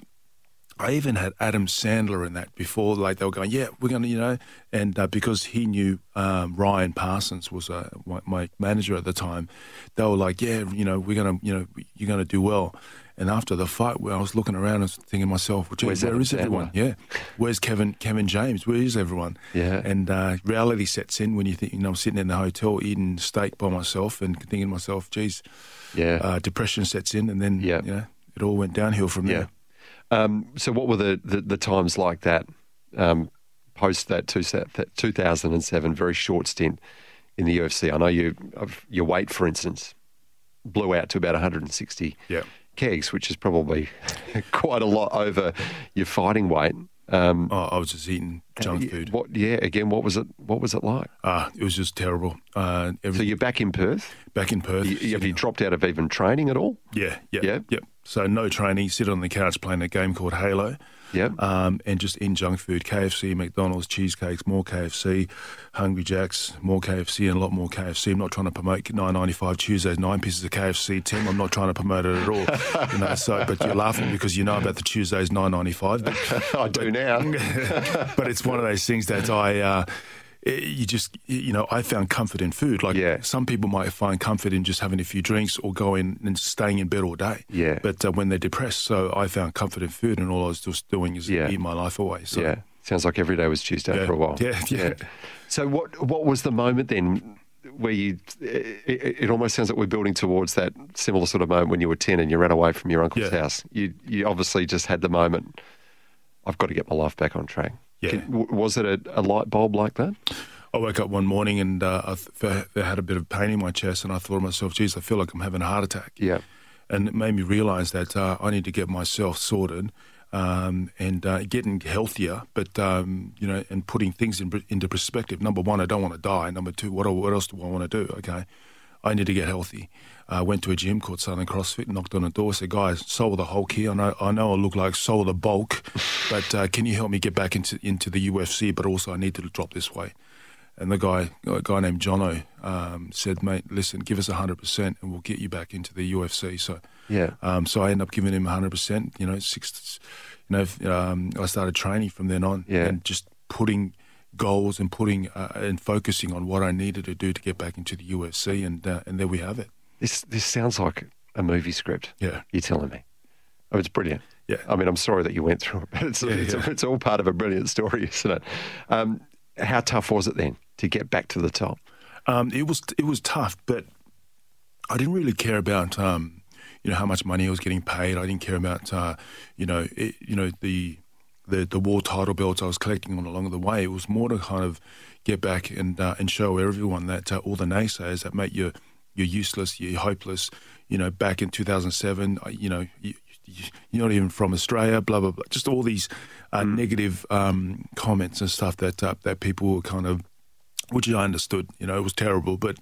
I even had Adam Sandler in that before. Like they were going, yeah, we're going to, you know, and uh, because he knew um, Ryan Parsons was uh, my, my manager at the time, they were like, yeah, you know, we're going to, you know, you're going to do well. And after the fight, where I was looking around and thinking to myself, well, gee, where
Adam
is everyone?
Sandler?
Yeah, where's Kevin Kevin James? Where is everyone?
Yeah.
And uh, reality sets in when you think, you know, I'm sitting in the hotel eating steak by myself and thinking to myself, geez,
Yeah.
uh, depression sets in, and then
Yeah.
you know, it all went downhill from
Yeah.
there.
Um, so, what were the, the, the times like that um, post that two, 2007 very short stint in the UFC? I know you your weight, for instance, blew out to about 160
Yeah.
kegs, which is probably *laughs* quite a lot over your fighting weight. Um,
Oh, I was just eating junk food.
What? Yeah. Again, what was it? What was it like?
Ah, it was just terrible. Uh, every,
So you're back in Perth.
back in Perth.
You, have you dropped out of even training at all?
yeah, yeah,
Yeah?
yep. So no training, sit on the couch playing a game called Halo.
Yep.
Um, and just in junk food, KFC, McDonald's, cheesecakes, more KFC, Hungry Jacks, more KFC, and a lot more KFC. I'm not trying to promote 9.95 Tuesdays, nine pieces of KFC, Tim. I'm not trying to promote it at all. you know, so, but you're laughing because you know about the Tuesdays 9.95. But *laughs*
I do now. *laughs*
but it's one of those things that I, uh, you just, you know, I found comfort in food. Like
Yeah.
some people might find comfort in just having a few drinks or going and staying in bed all day.
Yeah.
But uh, when they're depressed, so I found comfort in food, and all I was just doing is
Yeah.
eating my life away. So
yeah. Sounds like every day was Tuesday
Yeah.
for a while.
Yeah, yeah.
So what what was the moment then where you? It, it, almost sounds like we're building towards that similar sort of moment when you were ten and you ran away from your uncle's house. You you obviously just had the moment. I've got to get my life back on track.
Yeah.
Can- was it a, a light bulb like that?
I woke up one morning and uh, I, th- I had a bit of pain in my chest, and I thought to myself, geez, I feel like I'm having a heart attack.
Yeah.
and it made me realize that uh, I need to get myself sorted um, and uh, getting healthier, but um, you know, and putting things in, into perspective. Number one, I don't want to die. Number two, what, what else do I want to do? Okay, I need to get healthy. I uh, went to a gym called Southern CrossFit, knocked on the door, said, "Guys, Soa of the Hulk here. I know, I know I look like Soa of the Bulk, *laughs* but uh, can you help me get back into into the UFC? But also, I need to drop this weight." And the guy, a guy named Jono, um, said, "Mate, listen, give us hundred percent, and we'll get you back into the UFC." So,
Yeah.
um, so I ended up giving him hundred percent. You know, six. You know, um, I started training from then on,
Yeah.
and just putting goals and putting uh, and focusing on what I needed to do to get back into the UFC, and uh, and there we have it.
This this sounds like a movie script.
Yeah.
You're telling me. Oh, it's brilliant.
Yeah.
I mean, I'm sorry that you went through it, but it's,
Yeah,
it's,
yeah.
it's all part of a brilliant story, *laughs* isn't it? Um, how tough was it then to get back to the top?
Um, it was it was tough, but I didn't really care about um, you know how much money I was getting paid. I didn't care about uh, you know it, you know the the the war title belts I was collecting on along the way. It was more to kind of get back and uh, and show everyone that uh, all the naysayers that mate you're you're useless, you're hopeless. You know, back in 2007, you know. You, you're not even from Australia, blah blah blah. Just all these uh,
Mm.
negative um, comments and stuff that uh, that people were kind of, which I understood. You know, it was terrible, but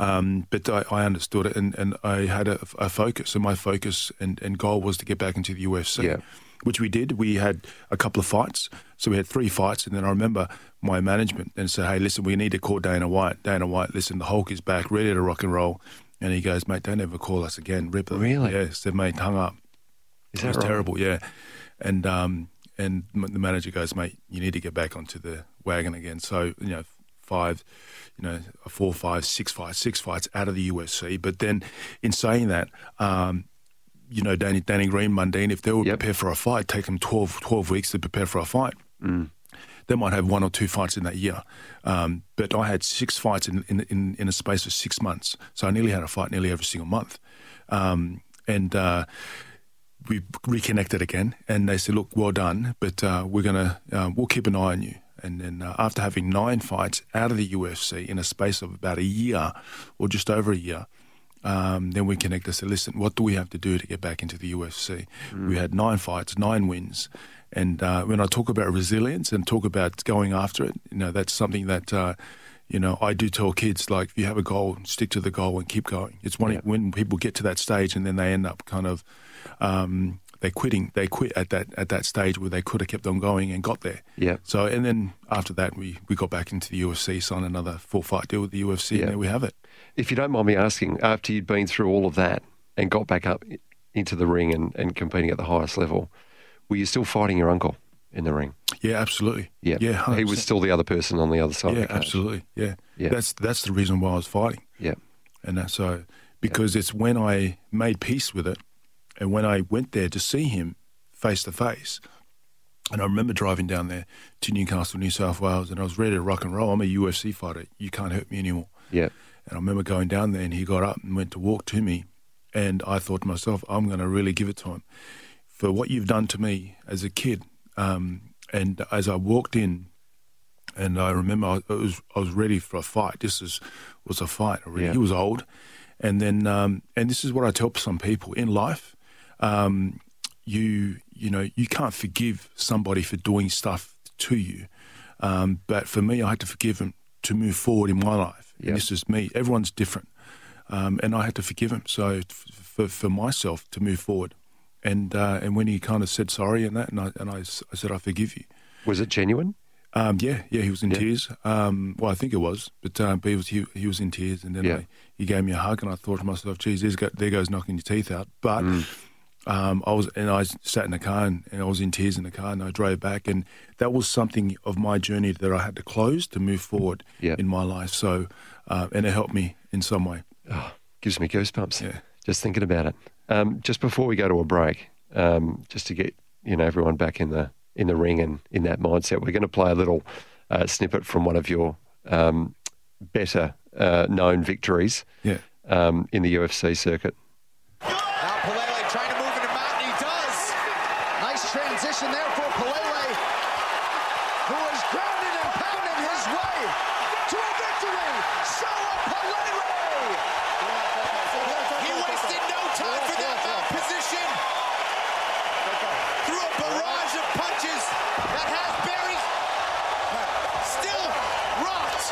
um, but I, I understood it, and, and I had a, a focus, and my focus and, and goal was to get back into the UFC.
Yeah.
Which we did. We had a couple of fights. So we had three fights. And then I remember my management and said, hey, listen, we need to call Dana White. Dana White, listen, the Hulk is back, ready to rock and roll. And he goes, mate, don't ever call us again. Rip it.
Really?
Yeah. Said, mate, hung up.
Is
It
that
was
right?
terrible, yeah. And um, and the manager goes, mate, you need to get back onto the wagon again. So you know, five, you know, four, five, six fights, six fights out of the UFC. But then, in saying that, um, you know, Danny, Danny Green, Mundine, if they were
Yep.
prepared for a fight, take them 12, 12 weeks to prepare for a fight.
Mm.
They might have one or two fights in that year. Um, but I had six fights in, in, in, in a space of six months. So I nearly had a fight nearly every single month. Um, and uh, we reconnected again, and they said, "Look, well done, but uh, we're gonna uh, we'll keep an eye on you." And then uh, after having nine fights out of the UFC in a space of about a year, or just over a year, um, then we connected. Said, "Listen, what do we have to do to get back into the UFC?" We had nine fights, nine wins, and uh, when I talk about resilience and talk about going after it, you know, that's something that. Uh, you know, I do tell kids like if you have a goal, stick to the goal and keep going. It's when
Yeah.
when people get to that stage and then they end up kind of um, they quitting. They quit at that at that stage where they could have kept on going and got there.
Yeah.
So and then after that, we we got back into the UFC, signed another full fight deal with the UFC,
Yeah.
and there we have it.
If you don't mind me asking, after you'd been through all of that and got back up into the ring and, and competing at the highest level, were you still fighting your uncle in the ring?
Yeah, absolutely.
Yeah.
yeah,
he
100%.
was still the other person on the other side
Yeah,
of the
absolutely. Yeah.
Yeah.
That's that's the reason why I was fighting.
Yeah.
And that's so because it's when I made peace with it and when I went there to see him face to face. And I remember driving down there to Newcastle, New South Wales, and I was ready to rock and roll. I'm a UFC fighter. You can't hurt me anymore.
Yeah.
And I remember going down there and he got up and went to walk to me. And I thought to myself, I'm going to really give it to him for what you've done to me as a kid. Um, and as I walked in, and I remember I, was I was ready for a fight. This is was a fight already.
Yeah.
He was old, and then um, and this is what I tell some people in life. Um, you you know you can't forgive somebody for doing stuff to you, um, but for me, I had to forgive him to move forward in my life. And this is me. Everyone's different, um, and I had to forgive him. So f- for for myself to move forward, and uh, and when he kind of said sorry and that, and I and I, I said I forgive you.
Was it genuine?
Um, yeah, yeah, he was in
Yeah.
tears. Um, well, I think it was, but, um, but he was he, he was in tears, and then
Yeah.
I, he gave me a hug, and I thought to myself, "Geez, there goes knocking your teeth out." But
Mm.
Um, I was, and I sat in the car, and, and I was in tears in the car, and I drove back, and that was something of my journey that I had to close to move forward
Yeah.
in my life. So, uh, and it helped me in some way.
Oh, gives me goosebumps.
Yeah.
Just thinking about it. Um, just before we go to a break, um, just to get you know everyone back in the in the ring and in that mindset, we're going to play a little uh, snippet from one of your um, better uh, known victories
Yeah.
um, in the UFC circuit.
Now Palelei trying to move into mountain. He does. Nice transition there for Palelei, who is grounded and pounding his way to a victory. Soa Palelei. He wasted no time for that mount position. Through a barrage of punches that has Barry still rocked.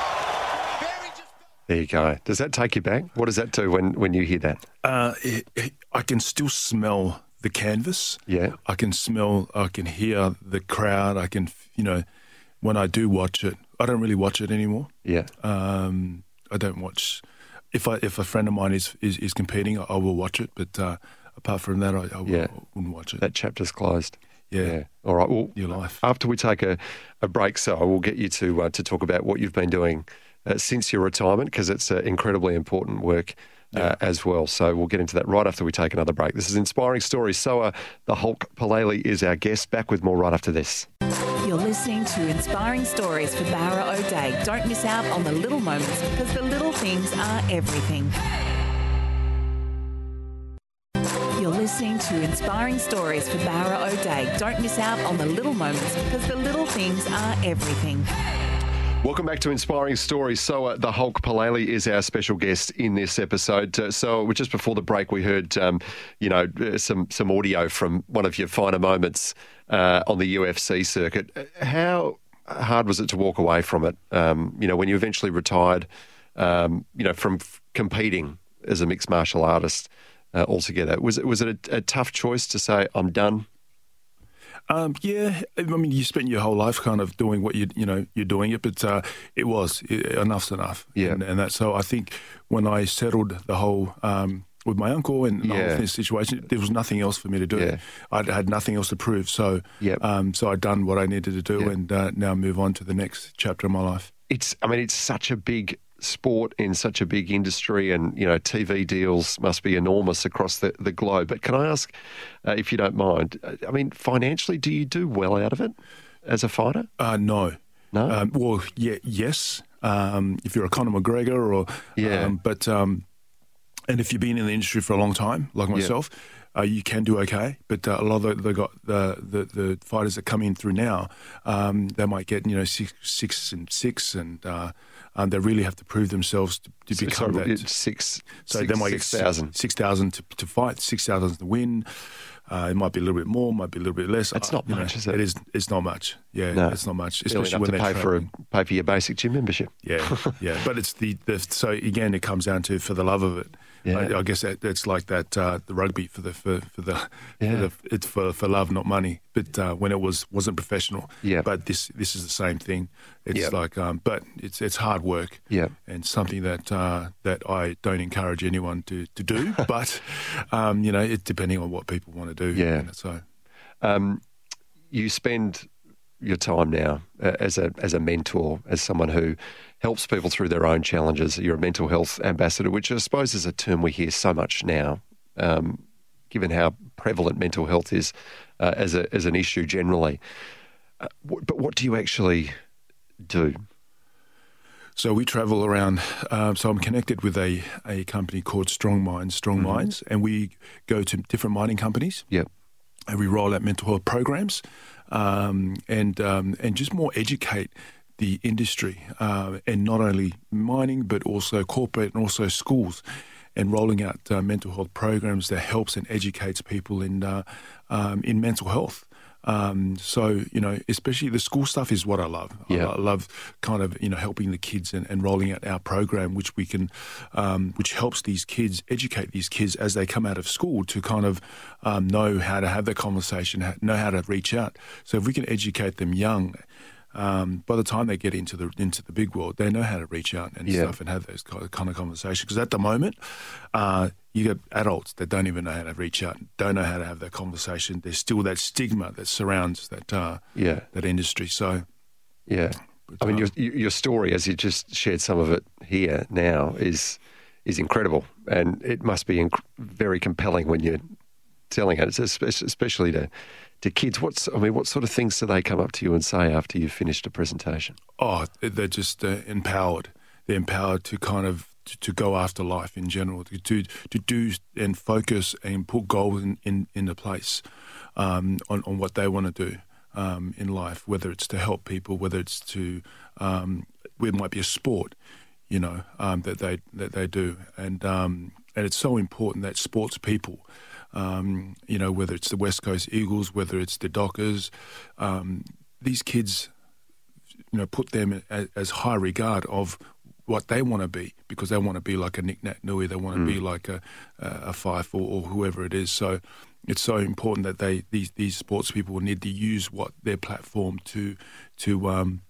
Barry just.
There you go. Does that take you back? What does that do when, when you hear that?
Uh, it, it, I can still smell the canvas.
Yeah.
I can smell, I can hear the crowd. I can, you know, when I do watch it, I don't really watch it anymore.
Yeah.
Um, I don't watch. If I if a friend of mine is is, is competing, I, I will watch it. But uh, apart from that, I, I,
Yeah.
wouldn't watch it.
That chapter's closed.
yeah.
All right. Well,
Your life.
After we take a, a break, so I will get you to uh, to talk about what you've been doing uh, since your retirement because it's uh, incredibly important work uh, as well. So we'll get into that right after we take another break. This is inspiring stories. So uh, the Hulk Palelei is our guest. Back with more right after this.
You're listening to Inspiring Stories for Bowra O'Dea. Don't miss out on the little moments because the little things are everything. You're listening to Inspiring Stories for Bowra O'Dea. Don't miss out on the little moments because the little things are everything.
Welcome back to Inspiring Stories. So, uh, the Hulk Palelei is our special guest in this episode. Uh, so, just before the break, we heard, um, you know, uh, some some audio from one of your finer moments uh, on the UFC circuit. Uh, how hard was it to walk away from it? Um, you know, when you eventually retired, um, you know, from f- competing as a mixed martial artist uh, altogether, was it was it a, a tough choice to say I'm done?
Um, yeah, I mean, you spent your whole life kind of doing what you you know you're doing it, but uh, it was it, enough's enough.
Yeah,
and, and that so I think when I settled the whole. Um, with my uncle and the
Yeah.
whole situation, there was nothing else for me to do.
Yeah.
I had nothing else to prove, so
Yep.
um, so I'd done what I needed to do,
Yeah.
and uh, now move on to the next chapter of my life.
it's I mean it's such a big sport in such a big industry and you know TV deals must be enormous across the, the globe but can I ask uh, if you don't mind uh, I mean financially do you do well out of it as a fighter
Uh, no.
No?
Um, well, yeah, yes. Um, if you're a Conor McGregor or
Yeah.
um, but um, and if you've been in the industry for a long time, like myself, uh, you can do okay. But uh, a lot of the, the got the, the the fighters that come in through now, um, they might get you know six six and six, and um, they really have to prove themselves to, to
So-
become
sorry,
that.
it's six
So
six-
they might
six
get
thousand
six thousand to, to fight, six thousand to win. Uh, it might be a little bit more, might be a little bit less.
That's
Uh,
not
you know,
much, is it?
It is. It's not much. Yeah,
No.
it's not much, especially
enough
when
to pay for a, pay for your basic gym membership
Yeah, yeah. *laughs* But it's the, the so again, it comes down to for the love of it.
Yeah.
I, I guess it's like that uh, the rugby for the for, for the,
Yeah.
for the it's for for love, not money. But uh, when it was wasn't professional.
Yeah.
But this this is the same thing. It's
Yeah.
like, um, but it's it's hard work.
Yeah.
And something that uh, that I don't encourage anyone to to do. *laughs* but um, you know, it depending on what people want to do.
Yeah.
And So
um, you spend your time now uh, as a as a mentor, as someone who helps people through their own challenges. You're a mental health ambassador, which I suppose is a term we hear so much now, um, given how prevalent mental health is uh, as a as an issue generally. Uh, but what do you actually do?
So we travel around. Uh, so I'm connected with a, a company called Strong Minds, Strong
Mm-hmm.
Minds, and we go to different mining companies
Yep.
and we roll out mental health programs, um, and um, and just more educate the industry, uh, and not only mining but also corporate and also schools, and rolling out uh, mental health programs that helps and educates people in uh, um, in mental health. Um, so you know, especially the school stuff is what I love.
Yeah.
I, I love kind of you know helping the kids and, and rolling out our program, which we can, um, which helps these kids educate these kids as they come out of school to kind of um, know how to have that conversation, know how to reach out. So if we can educate them young. Um, by the time they get into the into the big world, they know how to reach out and
Yeah.
stuff and have those kind of, conversations. Because at the moment, uh, you get adults that don't even know how to reach out, don't know how to have that conversation. There's still that stigma that surrounds that uh,
Yeah.
that industry. So
Yeah. I mean, your your story, as you just shared some of it here now, is is incredible, and it must be inc- very compelling when you're telling it, It's especially to to kids. What's I mean, what sort of things do they come up to you and say after you've finished a presentation?
oh, they're just uh, empowered. They're empowered to kind of to, to go after life in general, to, to to do and focus and put goals in, in the place um, on on what they want to do um, in life, whether it's to help people, whether it's to um, it might be a sport, you know, um, that they that they do, and um, and it's so important that sports people. Um, you know, whether it's the West Coast Eagles, whether it's the Dockers, um, these kids you know, put them as, as high regard of what they want to be because they want to be like a Nic Naitanui, they want to be like a a, a Fyfe or, or whoever it is. So it's so important that they these these sports people need to use what their platform to to um,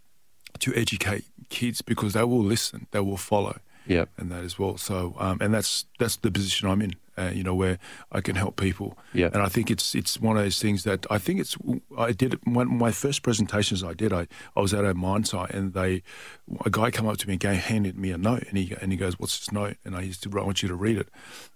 to educate kids because they will listen, they will follow.
Yep.
and that as well. So, um, and that's that's the position I'm in. Uh, you know, where I can help people.
Yeah.
and I think it's it's one of those things that I think it's. I did one my first presentations I did. I, I was at a mine site and they a guy came up to me and gave, handed me a note and he and he goes, "What's this note?" And I used to I want you to read it,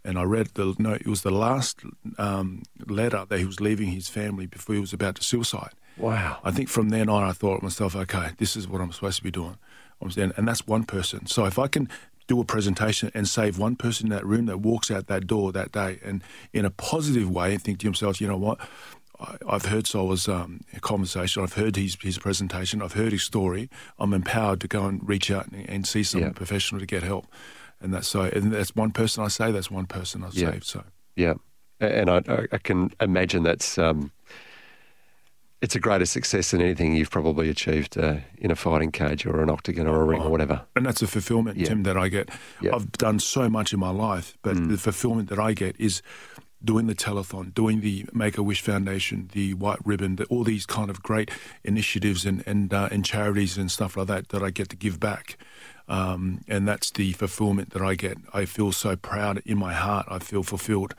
and I read the note. It was the last um, letter that he was leaving his family before he was about to suicide.
Wow.
I think from then on, I thought to myself, okay, this is what I'm supposed to be doing. I'm saying, and that's one person. So if I can do a presentation and save one person in that room that walks out that door that day and in a positive way and think to themselves, you know what, I, I've heard Soa's um, conversation. I've heard his his presentation. I've heard his story. I'm empowered to go and reach out and, and see someone
Yeah.
professional to get help. And that's so. And that's one person I say. That's one person I
Yeah.
saved. So.
Yeah, and I, I- I can imagine that's um, it's a greater success than anything you've probably achieved uh, in a fighting cage or an octagon or a ring or whatever.
And that's the fulfillment,
Yeah.
Tim, that I get.
Yeah. Mm.
I've done so much in my life, but the fulfillment that I get is doing the telethon, doing the Make a Wish Foundation, the White Ribbon, the, all these kind of great initiatives and and, uh, and charities and stuff like that that I get to give back. Um, and that's the fulfillment that I get. I feel so proud in my heart. I feel fulfilled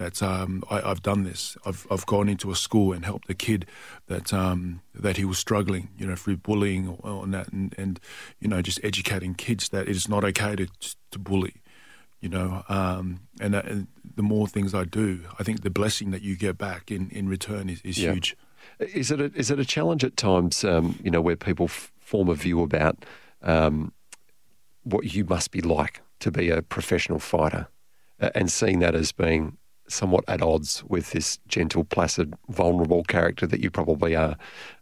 that um, I, I've done this. I've, I've gone into a school and helped a kid that um, that he was struggling, you know, through bullying or, or that, and, and you know, just educating kids that it is not okay to to bully, you know. Um, and, uh, and the more things I do, I think the blessing that you get back in, in return is, is
Yeah.
huge.
Is it a, is it a challenge at times? Um, you know, where people f- form a view about um, what you must be like to be a professional fighter, uh, and seeing that as being somewhat at odds with this gentle, placid, vulnerable character that you probably are.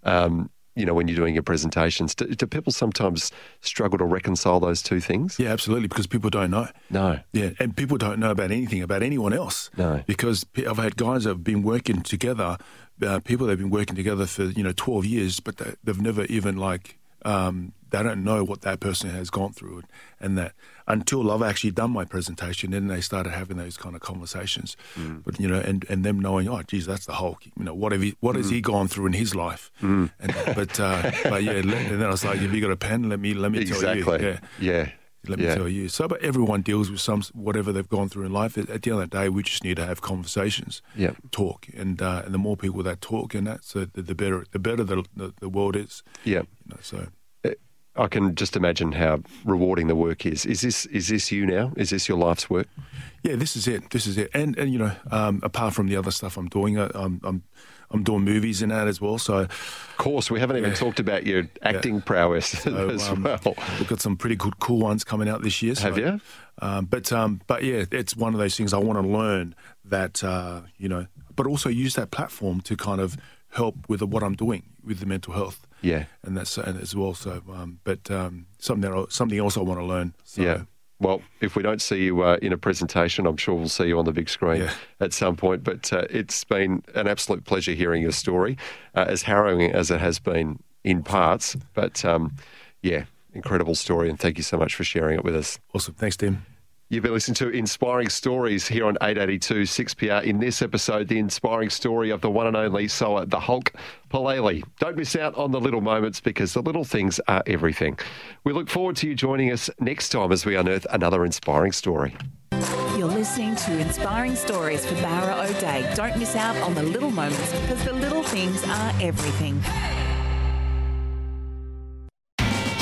Um, you know, when you're doing your presentations, do, do people sometimes struggle to reconcile those two things?
Yeah, absolutely, because people don't know.
No.
Yeah, and people don't know about anything about anyone else.
No.
because I've had guys that have been working together, uh, people that have been working together for you know twelve years, but they, they've never even like um, they don't know what that person has gone through, and that until I've actually done my presentation, then they started having those kind of conversations.
Mm.
But you know, and, and them knowing, oh, geez, that's the Hulk. You know, what have he, what
Mm.
has he gone through in his life? And, but uh, but yeah, let- and then I was like, have you got a pen? Let me let me
Exactly.
tell you. Yeah.
Yeah.
Let me tell you. So, but everyone deals with some whatever they've gone through in life. At, at the end of the day, we just need to have conversations,
Yeah.
talk, and uh, and the more people that talk and that, so the, the better the better the, the the world is.
Yeah.
You know, so
I can just imagine how rewarding the work is. Is this is this you now? Is this your life's work?
yeah, this is it. This is it. And and you know, um, apart from the other stuff I'm doing, uh, I'm I'm I'm doing movies in that as well. So,
Of course, we haven't even talked about your acting prowess *laughs*
so,
as
um,
well.
we've got some pretty good cool ones coming out this year. So,
Have you?
Um, but um, but yeah, it's one of those things I want to learn that uh, you know, but also use that platform to kind of help with what I'm doing with the mental health.
Yeah.
and that's and as well. So, um, but um, something that I, something else I want to learn. So,
Yeah. Well, if we don't see you uh, in a presentation, I'm sure we'll see you on the big screen
Yeah.
at some point. But uh, it's been an absolute pleasure hearing your story, uh, as harrowing as it has been in parts. But um, yeah, incredible story, and thank you so much for sharing it with us.
Awesome. Thanks, Tim.
You've been listening to Inspiring Stories here on 882 6PR. In this episode, the inspiring story of the one and only Soa, the Hulk Palelei. Don't miss out on the little moments because the little things are everything. We look forward to you joining us next time as we unearth another inspiring story.
You're listening to Inspiring Stories for Bowra O'Dea. Don't miss out on the little moments because the little things are everything.